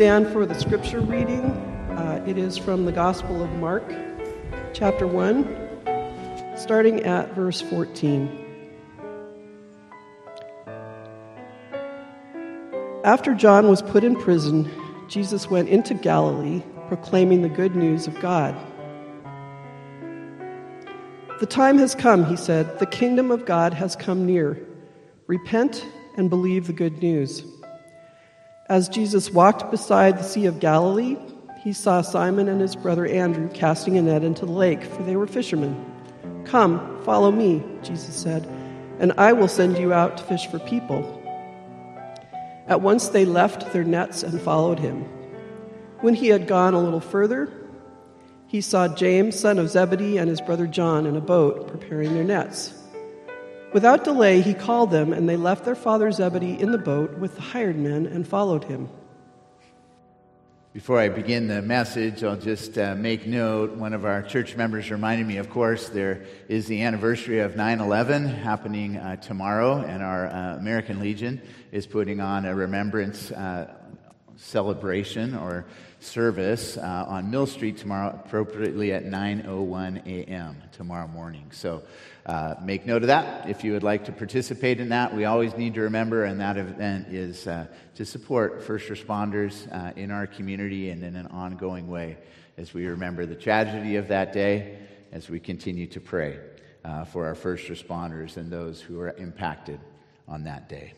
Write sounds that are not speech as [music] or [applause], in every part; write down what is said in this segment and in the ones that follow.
Stand for the scripture reading. Uh, it is from the Gospel of Mark, chapter 1, starting at verse 14. After John was put in prison, Jesus went into Galilee proclaiming the good news of God. The time has come, he said. The kingdom of God has come near. Repent and believe the good news. As Jesus walked beside the Sea of Galilee, he saw Simon and his brother Andrew casting a net into the lake, for they were fishermen. Come, follow me, Jesus said, and I will send you out to fish for people. At once they left their nets and followed him. When he had gone a little further, he saw James, son of Zebedee, and his brother John in a boat preparing their nets. Without delay, he called them, and they left their father Zebedee in the boat with the hired men and followed him. Before I begin the message, I'll just uh, make note. One of our church members reminded me, of course, there is the anniversary of 9 11 happening uh, tomorrow, and our uh, American Legion is putting on a remembrance uh, celebration or service uh, on Mill Street tomorrow, appropriately at 9:01 a.m. tomorrow morning. So uh, make note of that. If you would like to participate in that, we always need to remember, and that event is uh, to support first responders uh, in our community and in an ongoing way as we remember the tragedy of that day, as we continue to pray uh, for our first responders and those who are impacted on that day.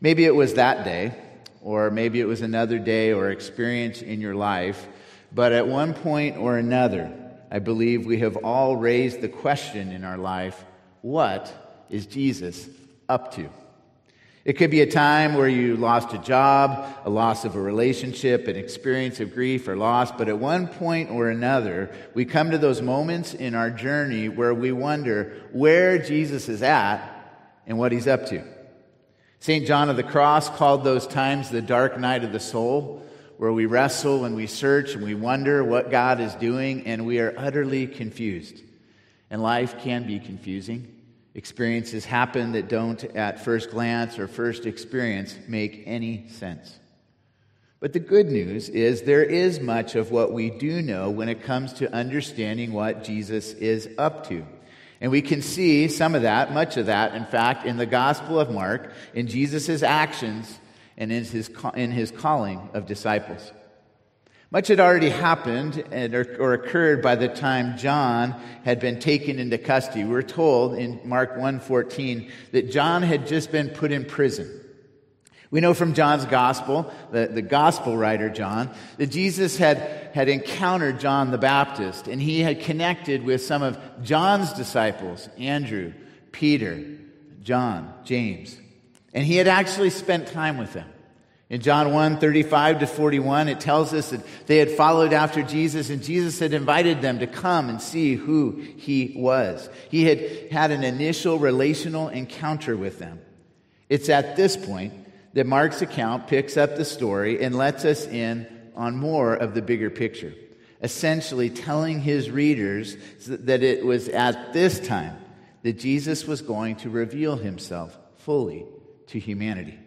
Maybe it was that day or maybe it was another day or experience in your life. But at one point or another, I believe we have all raised the question in our life what is Jesus up to? It could be a time where you lost a job, a loss of a relationship, an experience of grief or loss, but at one point or another, we come to those moments in our journey where we wonder where Jesus is at and what he's up to. St. John of the Cross called those times the dark night of the soul, where we wrestle and we search and we wonder what God is doing and we are utterly confused. And life can be confusing. Experiences happen that don't, at first glance or first experience, make any sense. But the good news is there is much of what we do know when it comes to understanding what Jesus is up to. And we can see some of that, much of that, in fact, in the Gospel of Mark, in Jesus' actions, and in his, in his calling of disciples. Much had already happened and or occurred by the time John had been taken into custody. We're told in Mark 1:14 that John had just been put in prison. We know from John's gospel, the, the gospel writer John, that Jesus had, had encountered John the Baptist and he had connected with some of John's disciples, Andrew, Peter, John, James. And he had actually spent time with them. In John 1 35 to 41, it tells us that they had followed after Jesus, and Jesus had invited them to come and see who he was. He had had an initial relational encounter with them. It's at this point that Mark's account picks up the story and lets us in on more of the bigger picture, essentially telling his readers that it was at this time that Jesus was going to reveal himself fully to humanity.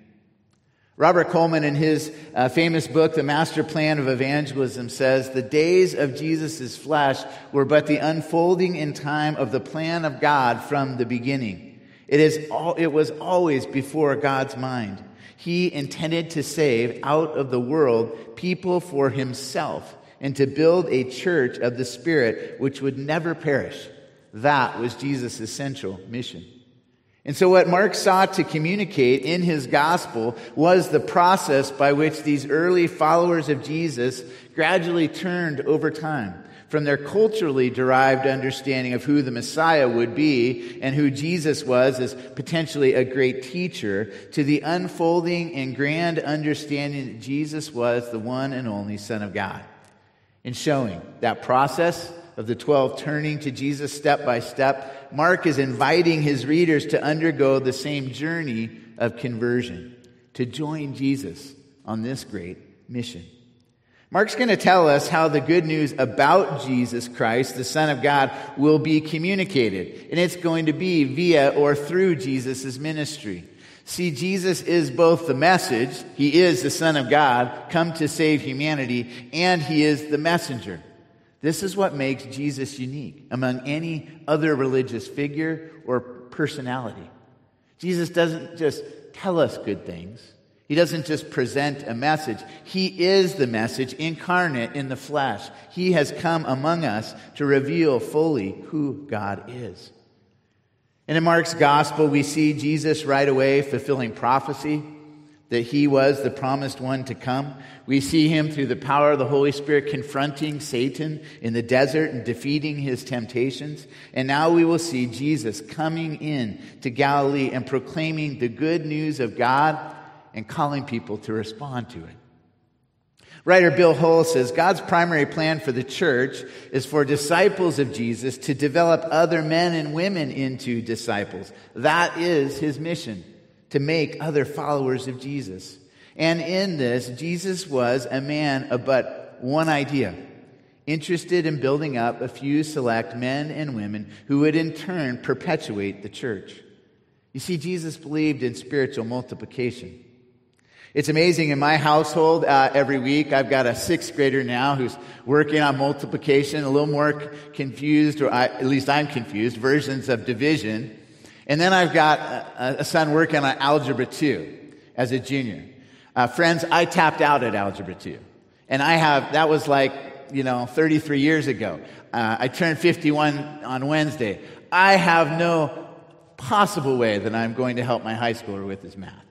Robert Coleman, in his uh, famous book, The Master Plan of Evangelism, says the days of Jesus' flesh were but the unfolding in time of the plan of God from the beginning. It, is all, it was always before God's mind. He intended to save out of the world people for himself and to build a church of the Spirit which would never perish. That was Jesus' essential mission. And so, what Mark sought to communicate in his gospel was the process by which these early followers of Jesus gradually turned over time from their culturally derived understanding of who the Messiah would be and who Jesus was as potentially a great teacher to the unfolding and grand understanding that Jesus was the one and only Son of God. In showing that process of the 12 turning to Jesus step by step, Mark is inviting his readers to undergo the same journey of conversion, to join Jesus on this great mission. Mark's going to tell us how the good news about Jesus Christ, the Son of God, will be communicated. And it's going to be via or through Jesus' ministry. See, Jesus is both the message, He is the Son of God, come to save humanity, and He is the messenger. This is what makes Jesus unique among any other religious figure or personality. Jesus doesn't just tell us good things. He doesn't just present a message. He is the message incarnate in the flesh. He has come among us to reveal fully who God is. And in Mark's gospel, we see Jesus right away fulfilling prophecy that he was the promised one to come. We see him through the power of the Holy Spirit confronting Satan in the desert and defeating his temptations. And now we will see Jesus coming in to Galilee and proclaiming the good news of God and calling people to respond to it. Writer Bill Hull says God's primary plan for the church is for disciples of Jesus to develop other men and women into disciples. That is his mission, to make other followers of Jesus. And in this, Jesus was a man of but one idea interested in building up a few select men and women who would in turn perpetuate the church. You see, Jesus believed in spiritual multiplication. It's amazing in my household, uh, every week I've got a sixth grader now who's working on multiplication, a little more confused, or I, at least I'm confused, versions of division. And then I've got a, a son working on Algebra 2 as a junior. Uh, friends, I tapped out at Algebra 2. And I have, that was like, you know, 33 years ago. Uh, I turned 51 on Wednesday. I have no possible way that I'm going to help my high schooler with his math.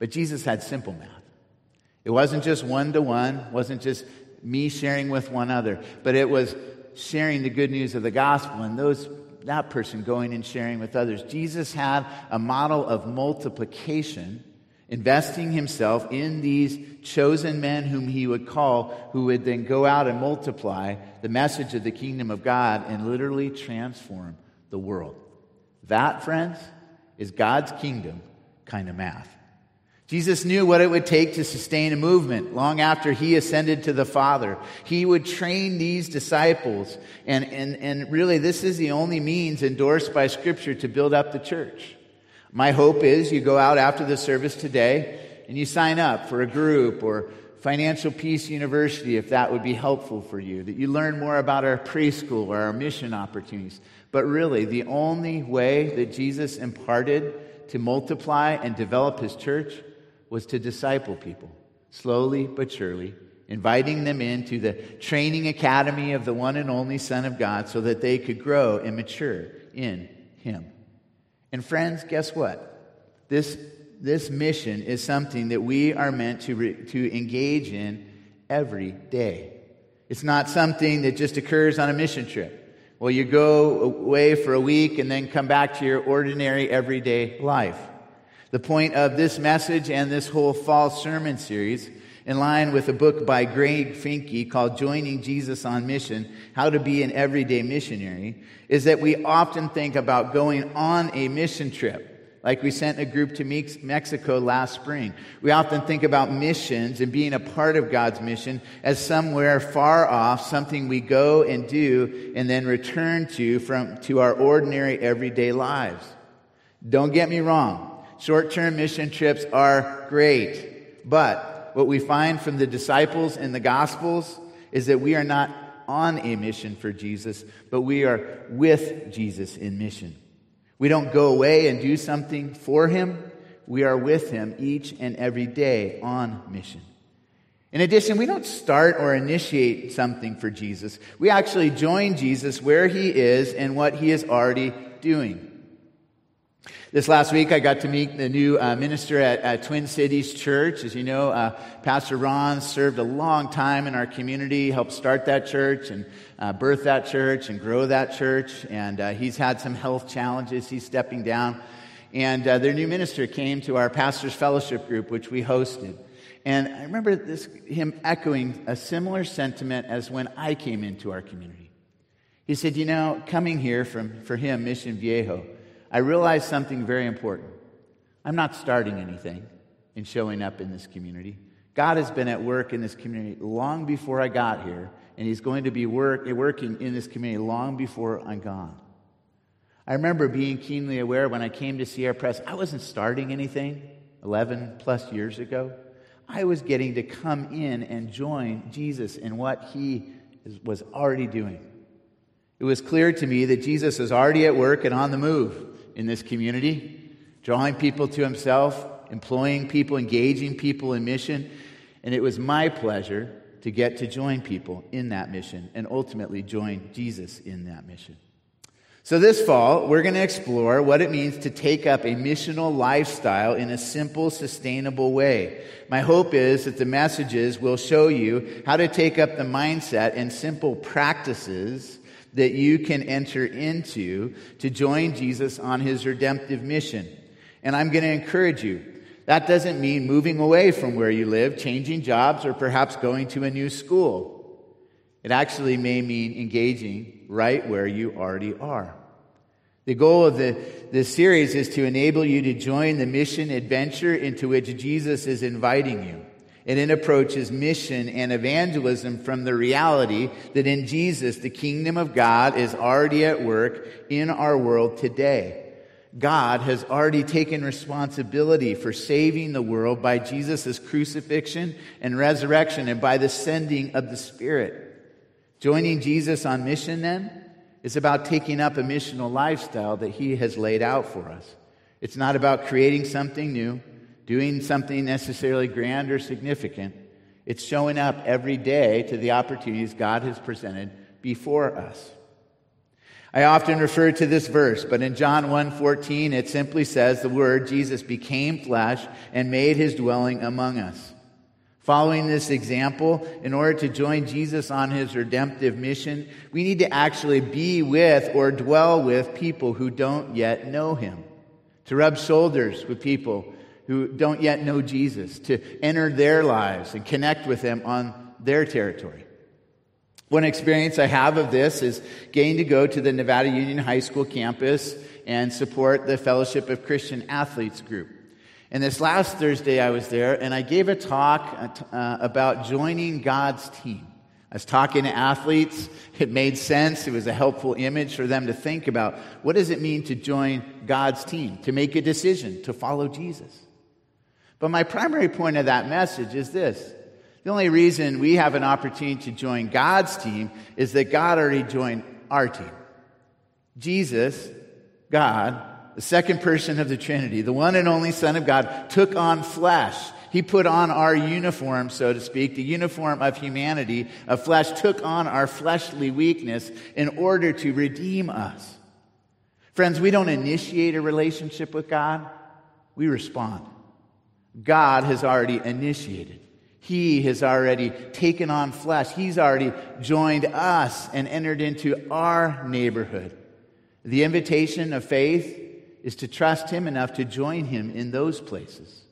But Jesus had simple math. It wasn't just one to one, wasn't just me sharing with one other, but it was sharing the good news of the gospel and those that person going and sharing with others. Jesus had a model of multiplication, investing himself in these chosen men whom he would call, who would then go out and multiply the message of the kingdom of God and literally transform the world. That, friends, is God's kingdom kind of math. Jesus knew what it would take to sustain a movement long after he ascended to the Father. He would train these disciples, and, and, and really, this is the only means endorsed by Scripture to build up the church. My hope is you go out after the service today and you sign up for a group or Financial Peace University if that would be helpful for you, that you learn more about our preschool or our mission opportunities. But really, the only way that Jesus imparted to multiply and develop his church was to disciple people, slowly but surely, inviting them into the training academy of the one and only Son of God so that they could grow and mature in Him. And friends, guess what? This, this mission is something that we are meant to, re, to engage in every day. It's not something that just occurs on a mission trip. Well, you go away for a week and then come back to your ordinary everyday life. The point of this message and this whole fall sermon series, in line with a book by Greg Finke called Joining Jesus on Mission How to Be an Everyday Missionary, is that we often think about going on a mission trip. Like we sent a group to Mexico last spring. We often think about missions and being a part of God's mission as somewhere far off, something we go and do and then return to from to our ordinary everyday lives. Don't get me wrong. Short term mission trips are great. But what we find from the disciples in the Gospels is that we are not on a mission for Jesus, but we are with Jesus in mission. We don't go away and do something for him. We are with him each and every day on mission. In addition, we don't start or initiate something for Jesus. We actually join Jesus where he is and what he is already doing. This last week, I got to meet the new uh, minister at, at, Twin Cities Church. As you know, uh, Pastor Ron served a long time in our community, helped start that church and uh, birth that church and grow that church. And uh, he's had some health challenges. He's stepping down. And uh, their new minister came to our pastor's fellowship group, which we hosted. And I remember this, him echoing a similar sentiment as when I came into our community. He said, You know, coming here from, for him, Mission Viejo, I realized something very important. I'm not starting anything in showing up in this community. God has been at work in this community long before I got here, and He's going to be work, working in this community long before I'm gone. I remember being keenly aware when I came to Sierra Pres, I wasn't starting anything 11 plus years ago. I was getting to come in and join Jesus in what He was already doing. It was clear to me that Jesus was already at work and on the move in this community, drawing people to Himself, employing people, engaging people in mission. And it was my pleasure to get to join people in that mission and ultimately join Jesus in that mission. So, this fall, we're going to explore what it means to take up a missional lifestyle in a simple, sustainable way. My hope is that the messages will show you how to take up the mindset and simple practices that you can enter into to join Jesus on his redemptive mission. And I'm going to encourage you that doesn't mean moving away from where you live, changing jobs, or perhaps going to a new school. It actually may mean engaging right where you already are. The goal of the, this series is to enable you to join the mission adventure into which Jesus is inviting you. And it approaches mission and evangelism from the reality that in Jesus, the kingdom of God is already at work in our world today. God has already taken responsibility for saving the world by Jesus' crucifixion and resurrection and by the sending of the Spirit. Joining Jesus on mission, then, is about taking up a missional lifestyle that He has laid out for us. It's not about creating something new, doing something necessarily grand or significant. It's showing up every day to the opportunities God has presented before us. I often refer to this verse, but in John 1:14 it simply says the word Jesus became flesh and made his dwelling among us. Following this example, in order to join Jesus on his redemptive mission, we need to actually be with or dwell with people who don't yet know him, to rub shoulders with people who don't yet know Jesus, to enter their lives and connect with them on their territory. One experience I have of this is getting to go to the Nevada Union High School campus and support the Fellowship of Christian Athletes group. And this last Thursday, I was there and I gave a talk uh, uh, about joining God's team. I was talking to athletes. It made sense. It was a helpful image for them to think about what does it mean to join God's team, to make a decision, to follow Jesus. But my primary point of that message is this the only reason we have an opportunity to join God's team is that God already joined our team. Jesus, God, the second person of the Trinity, the one and only Son of God, took on flesh. He put on our uniform, so to speak, the uniform of humanity, of flesh, took on our fleshly weakness in order to redeem us. Friends, we don't initiate a relationship with God, we respond. God has already initiated. He has already taken on flesh. He's already joined us and entered into our neighborhood. The invitation of faith is to trust Him enough to join Him in those places.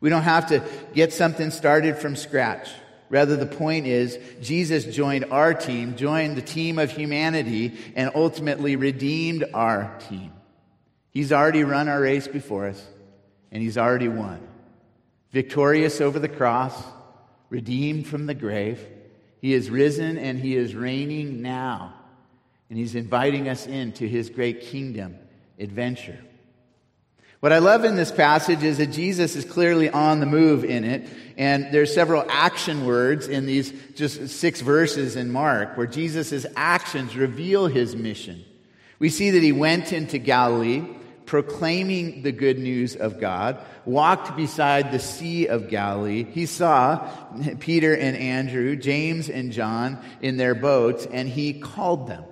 We don't have to get something started from scratch. Rather, the point is, Jesus joined our team, joined the team of humanity, and ultimately redeemed our team. He's already run our race before us, and He's already won victorious over the cross, redeemed from the grave. He is risen and he is reigning now. And he's inviting us into his great kingdom adventure. What I love in this passage is that Jesus is clearly on the move in it. And there's several action words in these just six verses in Mark where Jesus' actions reveal his mission. We see that he went into Galilee proclaiming the good news of God, walked beside the Sea of Galilee. He saw Peter and Andrew, James and John in their boats, and he called them.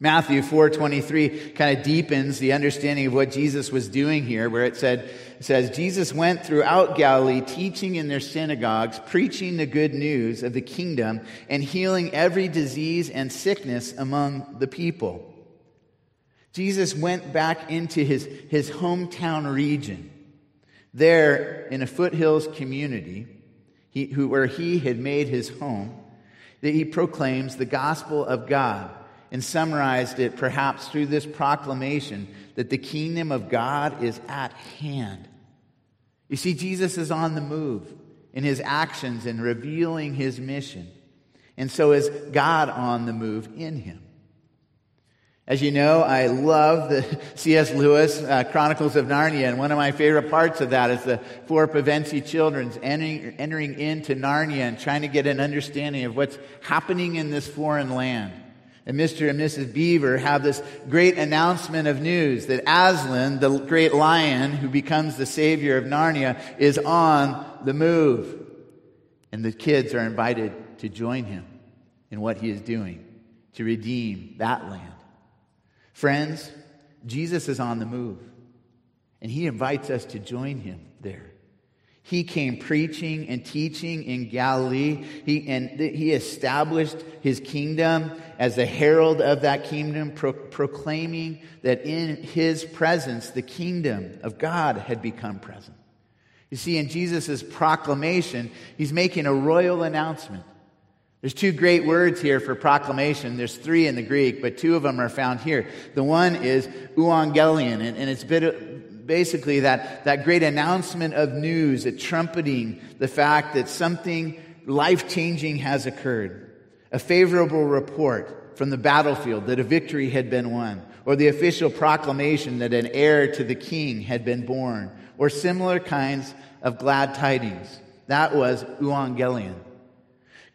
Matthew 4:23 kind of deepens the understanding of what Jesus was doing here where it said it says Jesus went throughout Galilee teaching in their synagogues preaching the good news of the kingdom and healing every disease and sickness among the people. Jesus went back into his, his hometown region. There, in a foothills community, he, who, where he had made his home, that he proclaims the gospel of God and summarized it perhaps through this proclamation that the kingdom of God is at hand. You see, Jesus is on the move in his actions and revealing his mission. And so is God on the move in him. As you know, I love the [laughs] C.S. Lewis uh, Chronicles of Narnia, and one of my favorite parts of that is the four Pevensie children entering, entering into Narnia and trying to get an understanding of what's happening in this foreign land. And Mr. and Mrs. Beaver have this great announcement of news that Aslan, the great lion who becomes the savior of Narnia, is on the move. And the kids are invited to join him in what he is doing to redeem that land. Friends, Jesus is on the move, and he invites us to join him there. He came preaching and teaching in Galilee. He, and th- he established his kingdom as the herald of that kingdom, pro- proclaiming that in his presence, the kingdom of God had become present. You see, in Jesus' proclamation, he's making a royal announcement. There's two great words here for proclamation. There's three in the Greek, but two of them are found here. The one is euangelion, and, and it's basically that, that great announcement of news, a trumpeting the fact that something life changing has occurred. A favorable report from the battlefield that a victory had been won, or the official proclamation that an heir to the king had been born, or similar kinds of glad tidings. That was euangelion.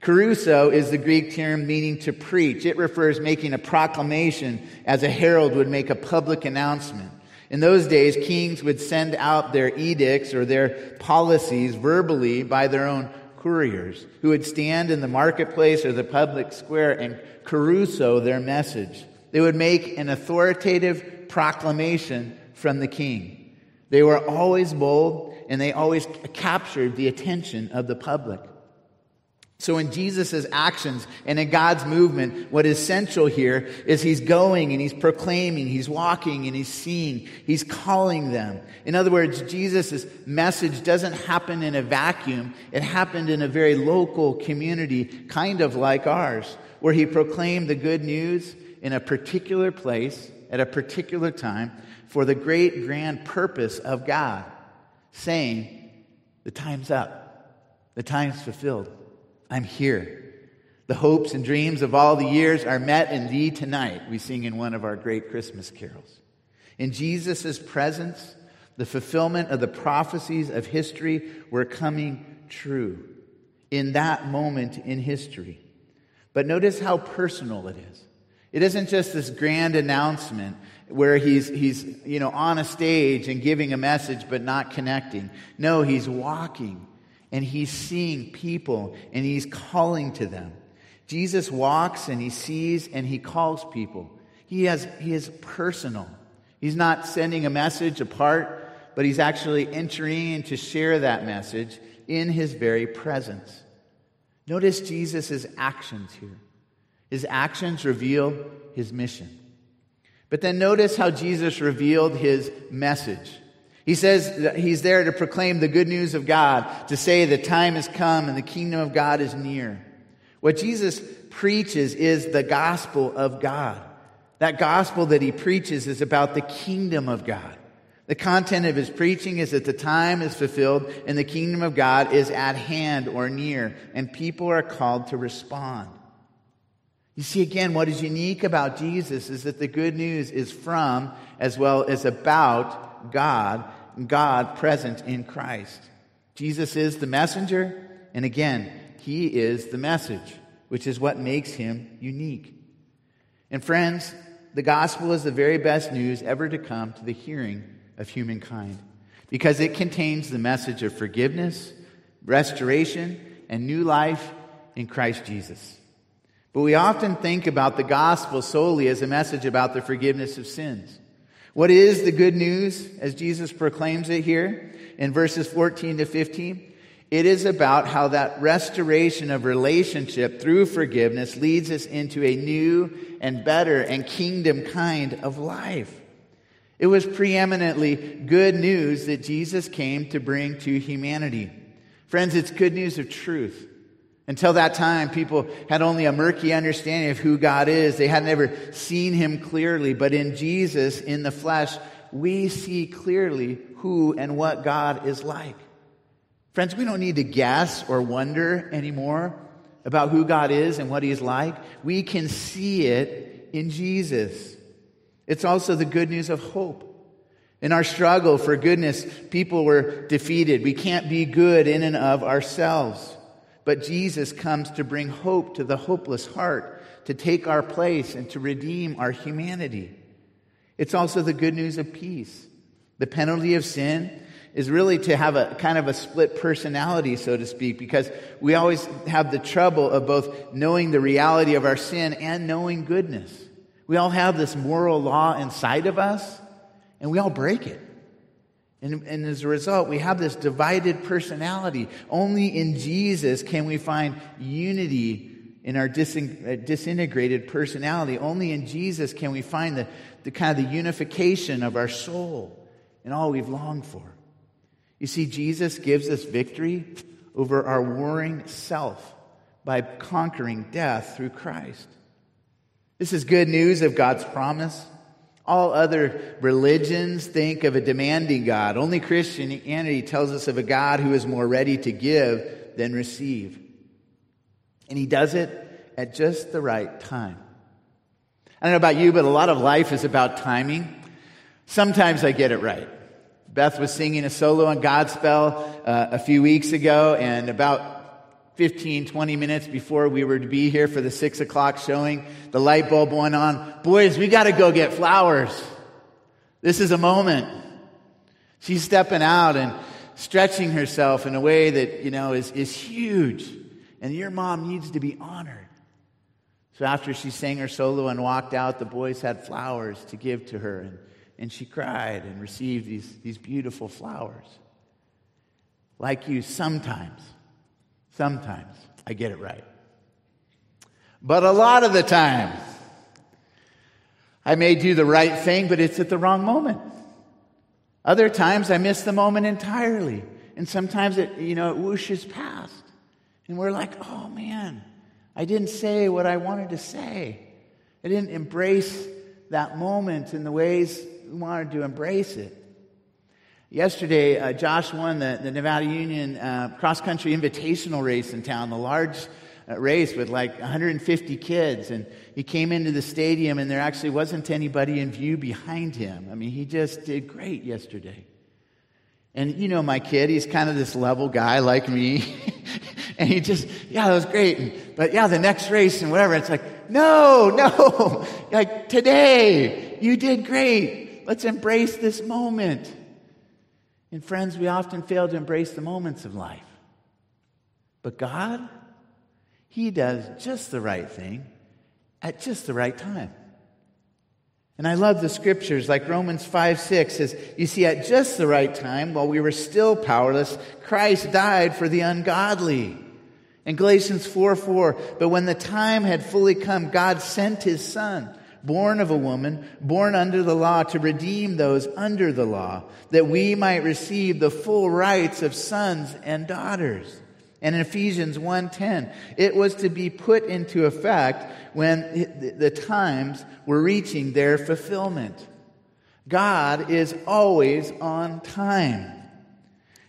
Kerusso is the Greek term meaning to preach. It refers making a proclamation as a herald would make a public announcement. In those days, kings would send out their edicts or their policies verbally by their own couriers who would stand in the marketplace or the public square and kerusso their message. They would make an authoritative proclamation from the king. They were always bold and they always captured the attention of the public. So in Jesus' actions and in God's movement, what is central here is he's going and he's proclaiming, he's walking and he's seeing, he's calling them. In other words, Jesus' message doesn't happen in a vacuum. It happened in a very local community, kind of like ours, where he proclaimed the good news in a particular place at a particular time for the great grand purpose of God, saying, the time's up. The time's fulfilled. I'm here. The hopes and dreams of all the years are met in thee tonight, we sing in one of our great Christmas carols. In Jesus' presence, the fulfillment of the prophecies of history were coming true in that moment in history. But notice how personal it is. It isn't just this grand announcement where he's, he's you know, on a stage and giving a message but not connecting. No, he's walking and he's seeing people and he's calling to them. Jesus walks and he sees and he calls people. He, has, he is personal. He's not sending a message apart, but he's actually entering in to share that message in his very presence. Notice Jesus' actions here. His actions reveal his mission. But then notice how Jesus revealed his message. He says that he's there to proclaim the good news of God, to say the time has come and the kingdom of God is near. What Jesus preaches is the gospel of God. That gospel that he preaches is about the kingdom of God. The content of his preaching is that the time is fulfilled and the kingdom of God is at hand or near, and people are called to respond. You see, again, what is unique about Jesus is that the good news is from as well as God, God present in Christ. Jesus is the messenger, and again, he is the message, which is what makes him unique. And friends, the gospel is the very best news ever to come to the hearing of humankind because it contains the message of forgiveness, restoration, and new life in Christ Jesus. But we often think about the gospel solely as a message about the forgiveness of sins. What is the good news as Jesus proclaims it here in verses 14 to 15? It is about how that restoration of relationship through forgiveness leads us into a new and better and kingdom kind of life. It was preeminently good news that Jesus came to bring to humanity. Friends, it's good news of truth. Until that time, people had only a murky understanding of who God is. They had never seen him clearly. But in Jesus, in the flesh, we see clearly who and what God is like. Friends, we don't need to guess or wonder anymore about who God is and what He's like. We can see it in Jesus. It's also the good news of hope. In our struggle for goodness, people were defeated. We can't be good in and of ourselves. But Jesus comes to bring hope to the hopeless heart, to take our place, and to redeem our humanity. It's also the good news of peace. The penalty of sin is really to have a kind of a split personality, so to speak, because we always have the trouble of both knowing the reality of our sin and knowing goodness. We all have this moral law inside of us, and we all break it. And, and, as a result, we have this divided personality. Only in Jesus can we find unity in our uh, disintegrated personality. Only in Jesus can we find the, the kind of the unification of our soul and all we've longed for. You see, Jesus gives us victory over our warring self by conquering death through Christ. This is good news of God's promise. All other religions think of a demanding God. Only Christianity tells us of a God who is more ready to give than receive. And he does it at just the right time. I don't know about you, but a lot of life is about timing. Sometimes I get it right. Beth was singing a solo on Godspell uh, a few weeks ago, and about 15, 20 minutes before we were to be here for the six o'clock showing, the light bulb went on. Boys, we got to go get flowers. This is a moment. She's stepping out and stretching herself in a way that, you know, is, is huge. And your mom needs to be honored. So after she sang her solo and walked out, the boys had flowers to give to her. And and she cried and received these, these beautiful flowers. Like you, sometimes, sometimes I get it right. But a lot of the time, I may do the right thing, but it's at the wrong moment. Other times I miss the moment entirely. And sometimes it, you know, it whooshes past. And we're like, oh man, I didn't say what I wanted to say. I didn't embrace that moment in the ways we wanted to embrace it. Yesterday, uh, Josh won the, the Nevada Union uh, cross country invitational race in town, the large uh, race with like 150 kids. And he came into the stadium, and there actually wasn't anybody in view behind him. I mean, he just did great yesterday. And you know my kid, he's kind of this level guy like me. [laughs] and he just, yeah, that was great. And, but yeah, the next race and whatever, it's like, no, [laughs] no, like today, you did great. Let's embrace this moment. And friends, we often fail to embrace the moments of life. But God, He does just the right thing at just the right time. And I love the scriptures like Romans 5 6 says, You see, at just the right time, while we were still powerless, Christ died for the ungodly. And Galatians 4 4, but when the time had fully come, God sent his son born of a woman, born under the law, to redeem those under the law, that we might receive the full rights of sons and daughters. And in Ephesians 1:10, it was to be put into effect when the times were reaching their fulfillment. God is always on time.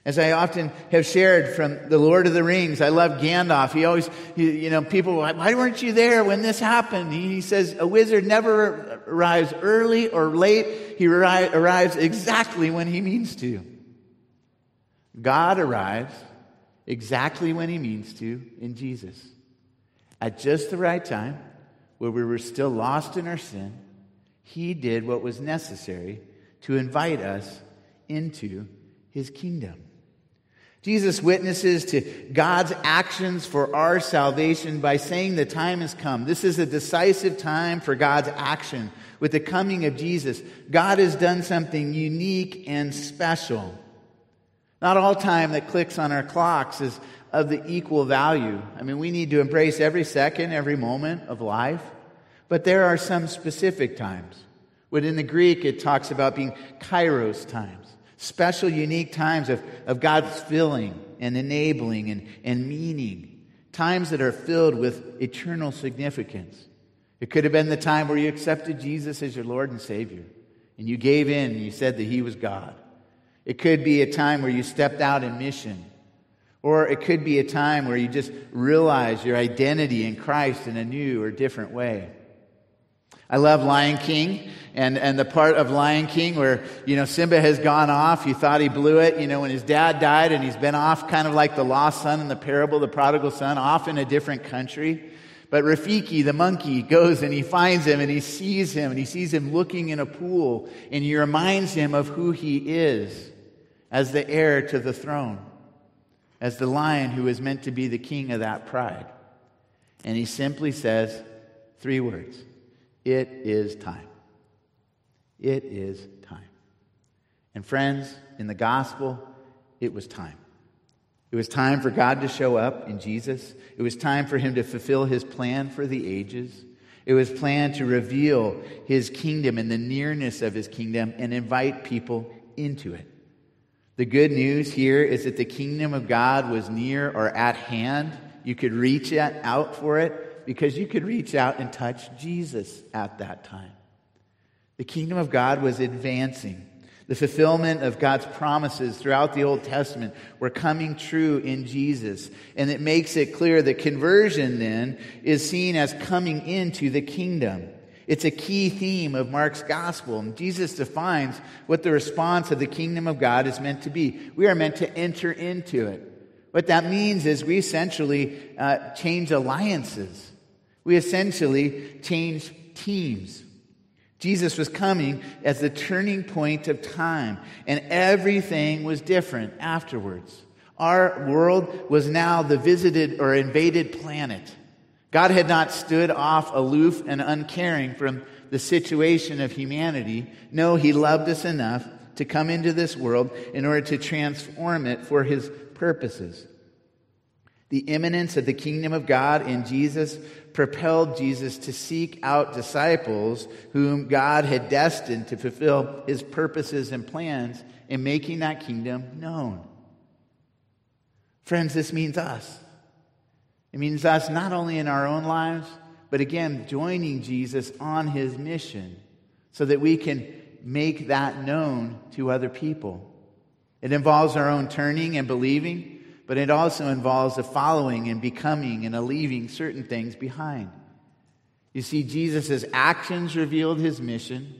As I often have shared from the Lord of the Rings, I love Gandalf. He always, you know, people, why weren't you there when this happened? He says, a wizard never arrives early or late. He arrives exactly when he means to. God arrives exactly when he means to in Jesus. At just the right time, where we were still lost in our sin, he did what was necessary to invite us into his kingdom. Jesus witnesses to God's actions for our salvation by saying the time has come. This is a decisive time for God's action. With the coming of Jesus, God has done something unique and special. Not all time that clicks on our clocks is of the equal value. I mean, we need to embrace every second, every moment of life. But there are some specific times. When in the Greek, it talks about being kairos times special, unique times of, of God's filling and enabling and, and meaning, times that are filled with eternal significance. It could have been the time where you accepted Jesus as your Lord and Savior, and you gave in and you said that He was God. It could be a time where you stepped out in mission, Or it could be a time where you just realize your identity in Christ in a new or different way. I love Lion King and, and the part of Lion King where, you know, Simba has gone off. You thought he blew it, you know, when his dad died and he's been off kind of like the lost son in the parable, the prodigal son, off in a different country. But Rafiki, the monkey, goes and he finds him and he sees him and he sees him looking in a pool and he reminds him of who he is as the heir to the throne as the lion who is meant to be the king of that pride. And he simply says three words It is time. It is time. And friends, in the gospel, it was time. It was time for God to show up in Jesus. It was time for him to fulfill his plan for the ages. It was planned to reveal his kingdom and the nearness of his kingdom and invite people into it. The good news here is that the kingdom of God was near or at hand. You could reach out for it because you could reach out and touch Jesus at that time. The kingdom of God was advancing. The fulfillment of God's promises throughout the Old Testament were coming true in Jesus. And it makes it clear that conversion then is seen as coming into the kingdom. It's a key theme of Mark's gospel. And Jesus defines what the response of the kingdom of God is meant to be. We are meant to enter into it. What that means is we essentially uh, change alliances. We essentially change teams. Jesus was coming as the turning point of time, and everything was different afterwards. Our world was now the visited or invaded planet. God had not stood off aloof and uncaring from the situation of humanity. No, He loved us enough to come into this world in order to transform it for His purposes. The imminence of the kingdom of God in Jesus propelled Jesus to seek out disciples whom God had destined to fulfill his purposes and plans in making that kingdom known. Friends, this means us. It means us not only in our own lives, but again, joining Jesus on his mission so that we can make that known to other people. It involves our own turning and believing, but it also involves a following and becoming and a leaving certain things behind. You see, Jesus' actions revealed his mission,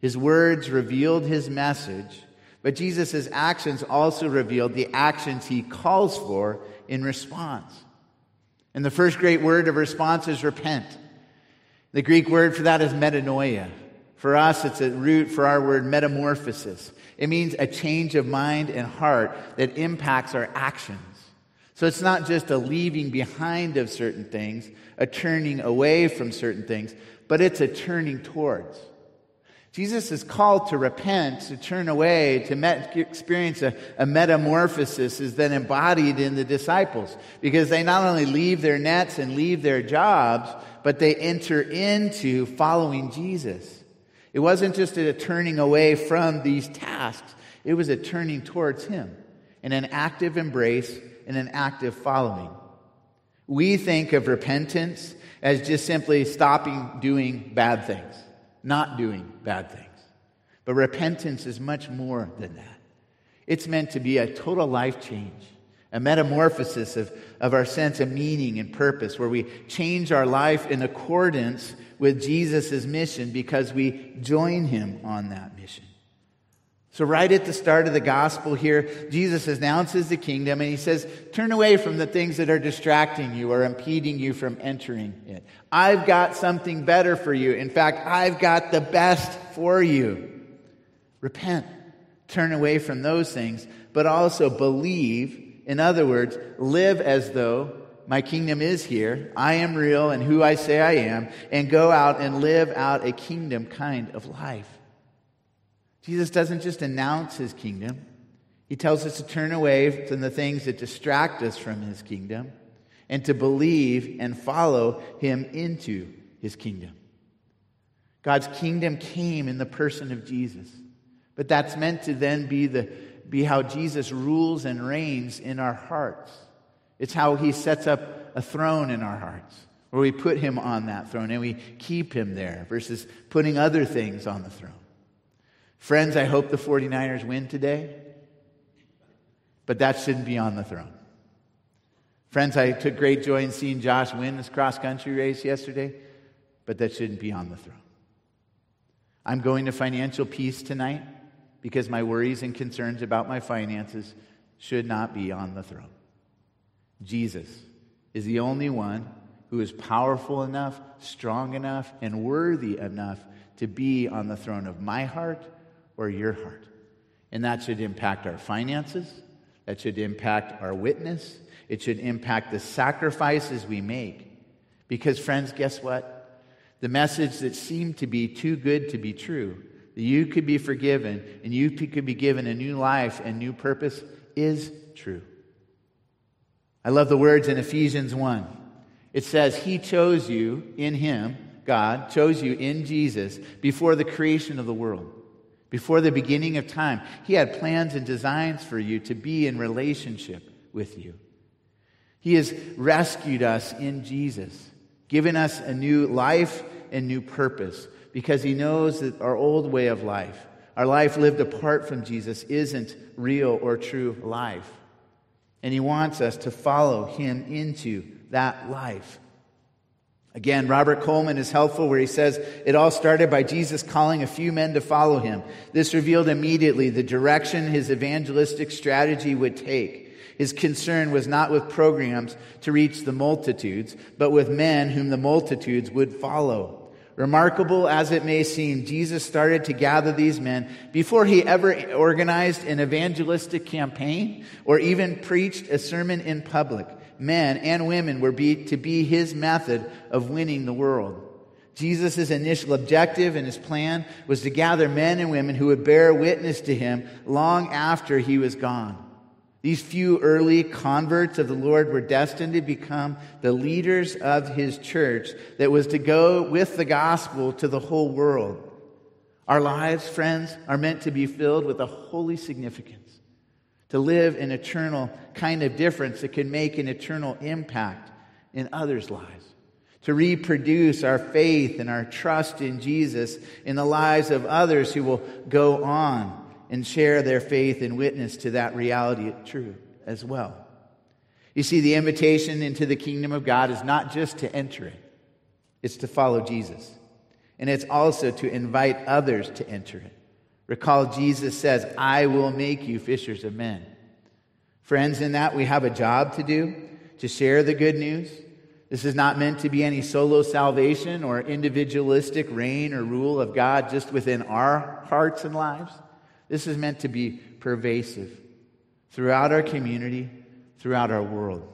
his words revealed his message, but Jesus' actions also revealed the actions he calls for in response. And the first great word of response is repent. The Greek word for that is metanoia. For us, it's a root for our word metamorphosis. It means a change of mind and heart that impacts our actions. So it's not just a leaving behind of certain things, a turning away from certain things, but it's a turning towards. Jesus is called to repent, to turn away, to met, experience a, a, metamorphosis is then embodied in the disciples because they not only leave their nets and leave their jobs, but they enter into following Jesus. It wasn't just a turning away from these tasks, it was a turning towards Him in an active embrace and an active following. We think of repentance as just simply stopping doing bad things not doing bad things. But repentance is much more than that. It's meant to be a total life change, a metamorphosis of, of our sense of meaning and purpose, where we change our life in accordance with Jesus' mission because we join him on that mission. So, right at the start of the gospel here, Jesus announces the kingdom and he says, Turn away from the things that are distracting you or impeding you from entering it. I've got something better for you. In fact, I've got the best for you. Repent, turn away from those things, but also believe. In other words, live as though my kingdom is here, I am real and who I say I am, and go out and live out a kingdom kind of life. Jesus doesn't just announce his kingdom, he tells us to turn away from the things that distract us from his kingdom and to believe and follow him into his kingdom. God's kingdom came in the person of Jesus. But that's meant to then be, the, be how Jesus rules and reigns in our hearts. It's how he sets up a throne in our hearts, where we put him on that throne and we keep him there versus putting other things on the throne. Friends, I hope the 49ers win today, but that shouldn't be on the throne. Friends, I took great joy in seeing Josh win this cross country race yesterday, but that shouldn't be on the throne. I'm going to financial peace tonight because my worries and concerns about my finances should not be on the throne. Jesus is the only one who is powerful enough, strong enough, and worthy enough to be on the throne of my heart or your heart. And that should impact our finances, that should impact our witness, it should impact the sacrifices we make. Because, friends, guess what? The message that seemed to be too good to be true, that you could be forgiven and you could be given a new life and new purpose, is true. I love the words in Ephesians 1. It says, He chose you in Him, God chose you in Jesus before the creation of the world, before the beginning of time. He had plans and designs for you to be in relationship with you. He has rescued us in Jesus, given us a new life and new purpose because He knows that our old way of life, our life lived apart from Jesus, isn't real or true life. And He wants us to follow Him into that life. Again, Robert Coleman is helpful where he says it all started by Jesus calling a few men to follow him. This revealed immediately the direction his evangelistic strategy would take. His concern was not with programs to reach the multitudes, but with men whom the multitudes would follow. Remarkable as it may seem, Jesus started to gather these men before he ever organized an evangelistic campaign or even preached a sermon in public. Men and women were be, to be his method of winning the world. Jesus' initial objective and his plan was to gather men and women who would bear witness to him long after he was gone. These few early converts of the Lord were destined to become the leaders of his church that was to go with the gospel to the whole world. Our lives, friends, are meant to be filled with a holy significance, to live an eternal kind of difference that can make an eternal impact in others' lives, to reproduce our faith and our trust in Jesus in the lives of others who will go on and share their faith and witness to that reality true as well. You see, the invitation into the kingdom of God is not just to enter it, it's to follow Jesus. And it's also to invite others to enter it. Recall, Jesus says, I will make you fishers of men. Friends, in that we have a job to do to share the good news. This is not meant to be any solo salvation or individualistic reign or rule of God just within our hearts and lives. This is meant to be pervasive throughout our community, throughout our world.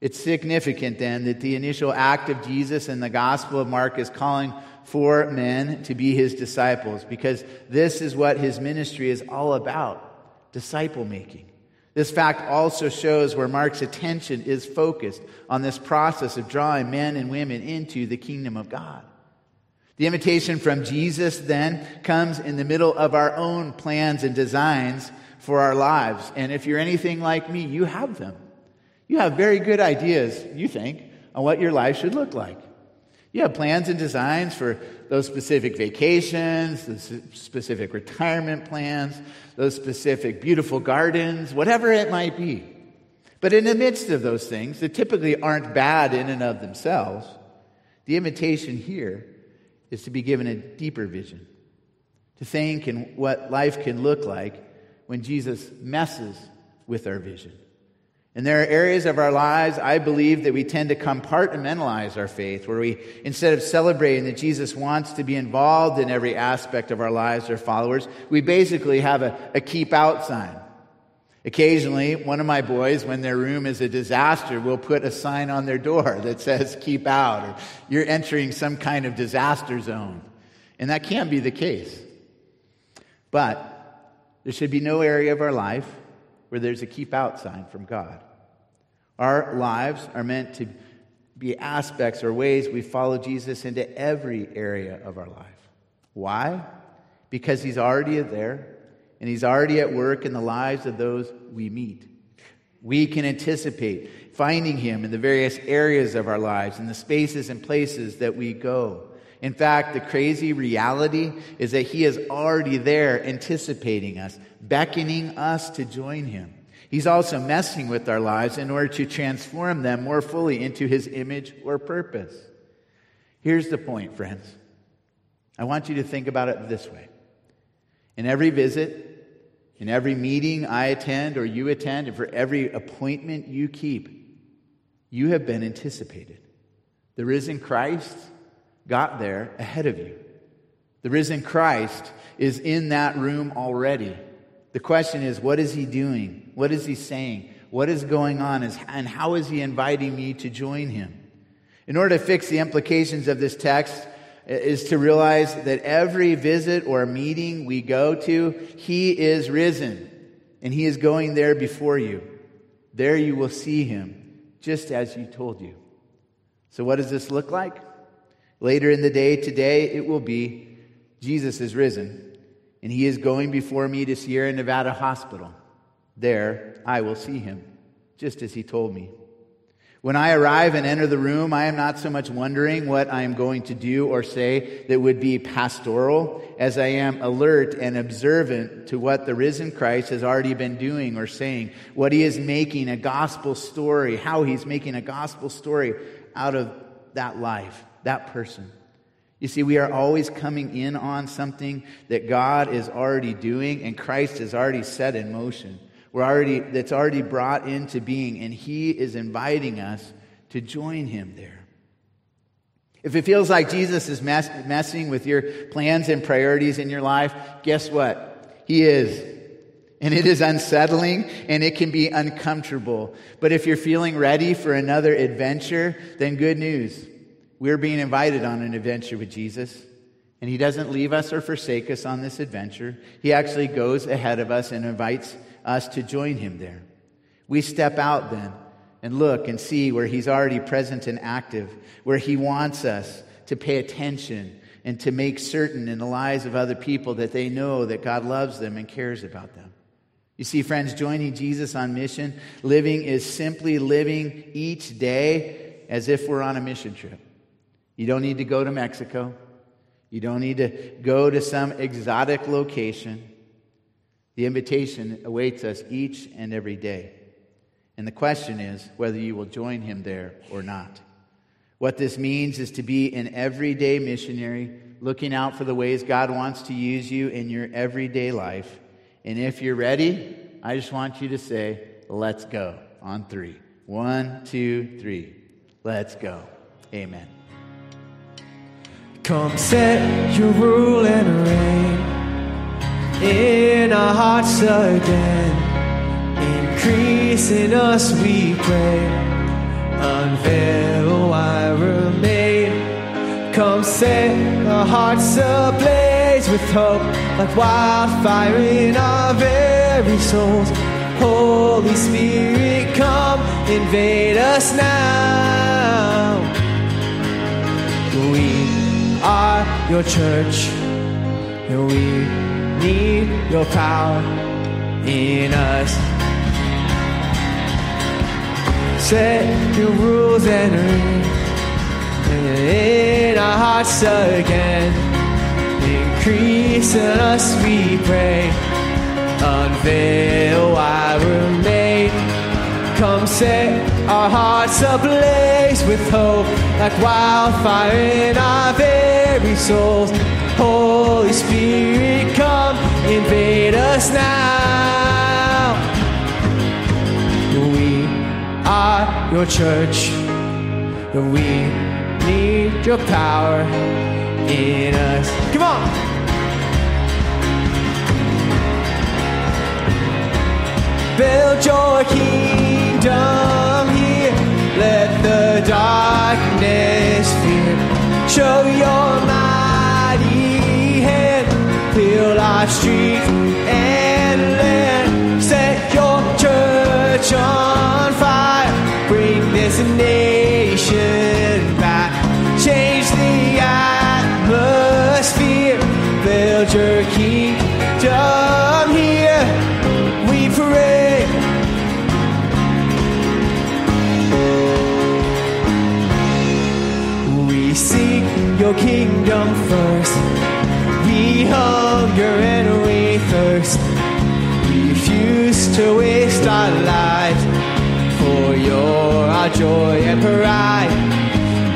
It's significant then that the initial act of Jesus in the Gospel of Mark is calling for men to be his disciples because this is what his ministry is all about disciple making. This fact also shows where Mark's attention is focused on this process of drawing men and women into the kingdom of God. The invitation from Jesus then comes in the middle of our own plans and designs for our lives. And if you're anything like me, you have them. You have very good ideas, you think, on what your life should look like. You have plans and designs for those specific vacations, the specific retirement plans, those specific beautiful gardens, whatever it might be. But in the midst of those things that typically aren't bad in and of themselves, the invitation here is to be given a deeper vision, to think and what life can look like when Jesus messes with our vision. And there are areas of our lives, I believe, that we tend to compartmentalize our faith, where we, instead of celebrating that Jesus wants to be involved in every aspect of our lives or followers, we basically have a, a keep out sign. Occasionally, one of my boys, when their room is a disaster, will put a sign on their door that says, keep out, or you're entering some kind of disaster zone. And that can be the case. But there should be no area of our life where there's a keep out sign from God. Our lives are meant to be aspects or ways we follow Jesus into every area of our life. Why? Because He's already there and He's already at work in the lives of those we meet. We can anticipate finding Him in the various areas of our lives, in the spaces and places that we go. In fact, the crazy reality is that He is already there anticipating us, beckoning us to join Him. He's also messing with our lives in order to transform them more fully into his image or purpose. Here's the point, friends. I want you to think about it this way. In every visit, in every meeting I attend or you attend, and for every appointment you keep, you have been anticipated. The risen Christ got there ahead of you. The risen Christ is in that room already. The question is, what is he doing? What is he saying? What is going on? And how is he inviting me to join him? In order to fix the implications of this text, is to realize that every visit or meeting we go to, he is risen and he is going there before you. There you will see him, just as he told you. So, what does this look like? Later in the day, today, it will be Jesus is risen, and he is going before me to Sierra Nevada Hospital. There, I will see him, just as he told me. When I arrive and enter the room, I am not so much wondering what I am going to do or say that would be pastoral as I am alert and observant to what the risen Christ has already been doing or saying, what he is making a gospel story, how he's making a gospel story out of that life, that person. You see, we are always coming in on something that God is already doing and Christ has already set in motion. We're already, that's already brought into being, and He is inviting us to join Him there. If it feels like Jesus is mess, messing with your plans and priorities in your life, guess what? He is. And it is unsettling and it can be uncomfortable. But if you're feeling ready for another adventure, then good news. We're being invited on an adventure with Jesus. And He doesn't leave us or forsake us on this adventure. He actually goes ahead of us and invites us to join him there. We step out then and look and see where he's already present and active, where he wants us to pay attention and to make certain in the lives of other people that they know that God loves them and cares about them. You see, friends, joining Jesus on mission, living is simply living each day as if we're on a mission trip. You don't need to go to Mexico. You don't need to go to some exotic location. The invitation awaits us each and every day. And the question is whether you will join him there or not. What this means is to be an everyday missionary, looking out for the ways God wants to use you in your everyday life. And if you're ready, I just want you to say, Let's go on three. One, two, three. Let's go. Amen. Come set your rule and reign in our hearts again. Increase in us, we pray. Unveil why remain. Come set our hearts ablaze with hope, like wildfire in our very souls. Holy Spirit, come invade us now. We are your church. We need your power in us. Set your rules and in our hearts again. Increase in us, we pray. Unveil why we're made. Come set our hearts ablaze with hope, like wildfire in our very souls. Holy Spirit, come invade us now. We are your church. We need your power in us. Come on. Build your kingdom here. Let the darkness fear. Show your mind fill our streets and land. Set your church on fire. To waste our lives. For you're our joy and pride.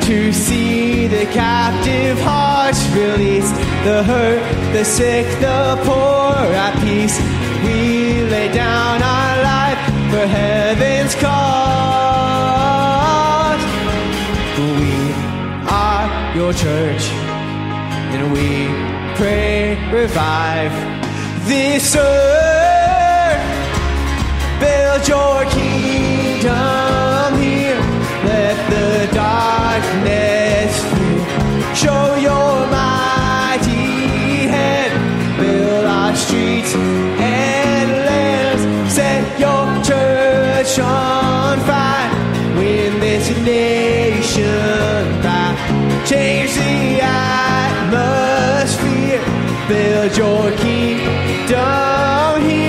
To see the captive hearts released, the hurt, the sick, the poor at peace. We lay down our life for heaven's cause. We are your church, and we pray, revive this earth. Build your kingdom here.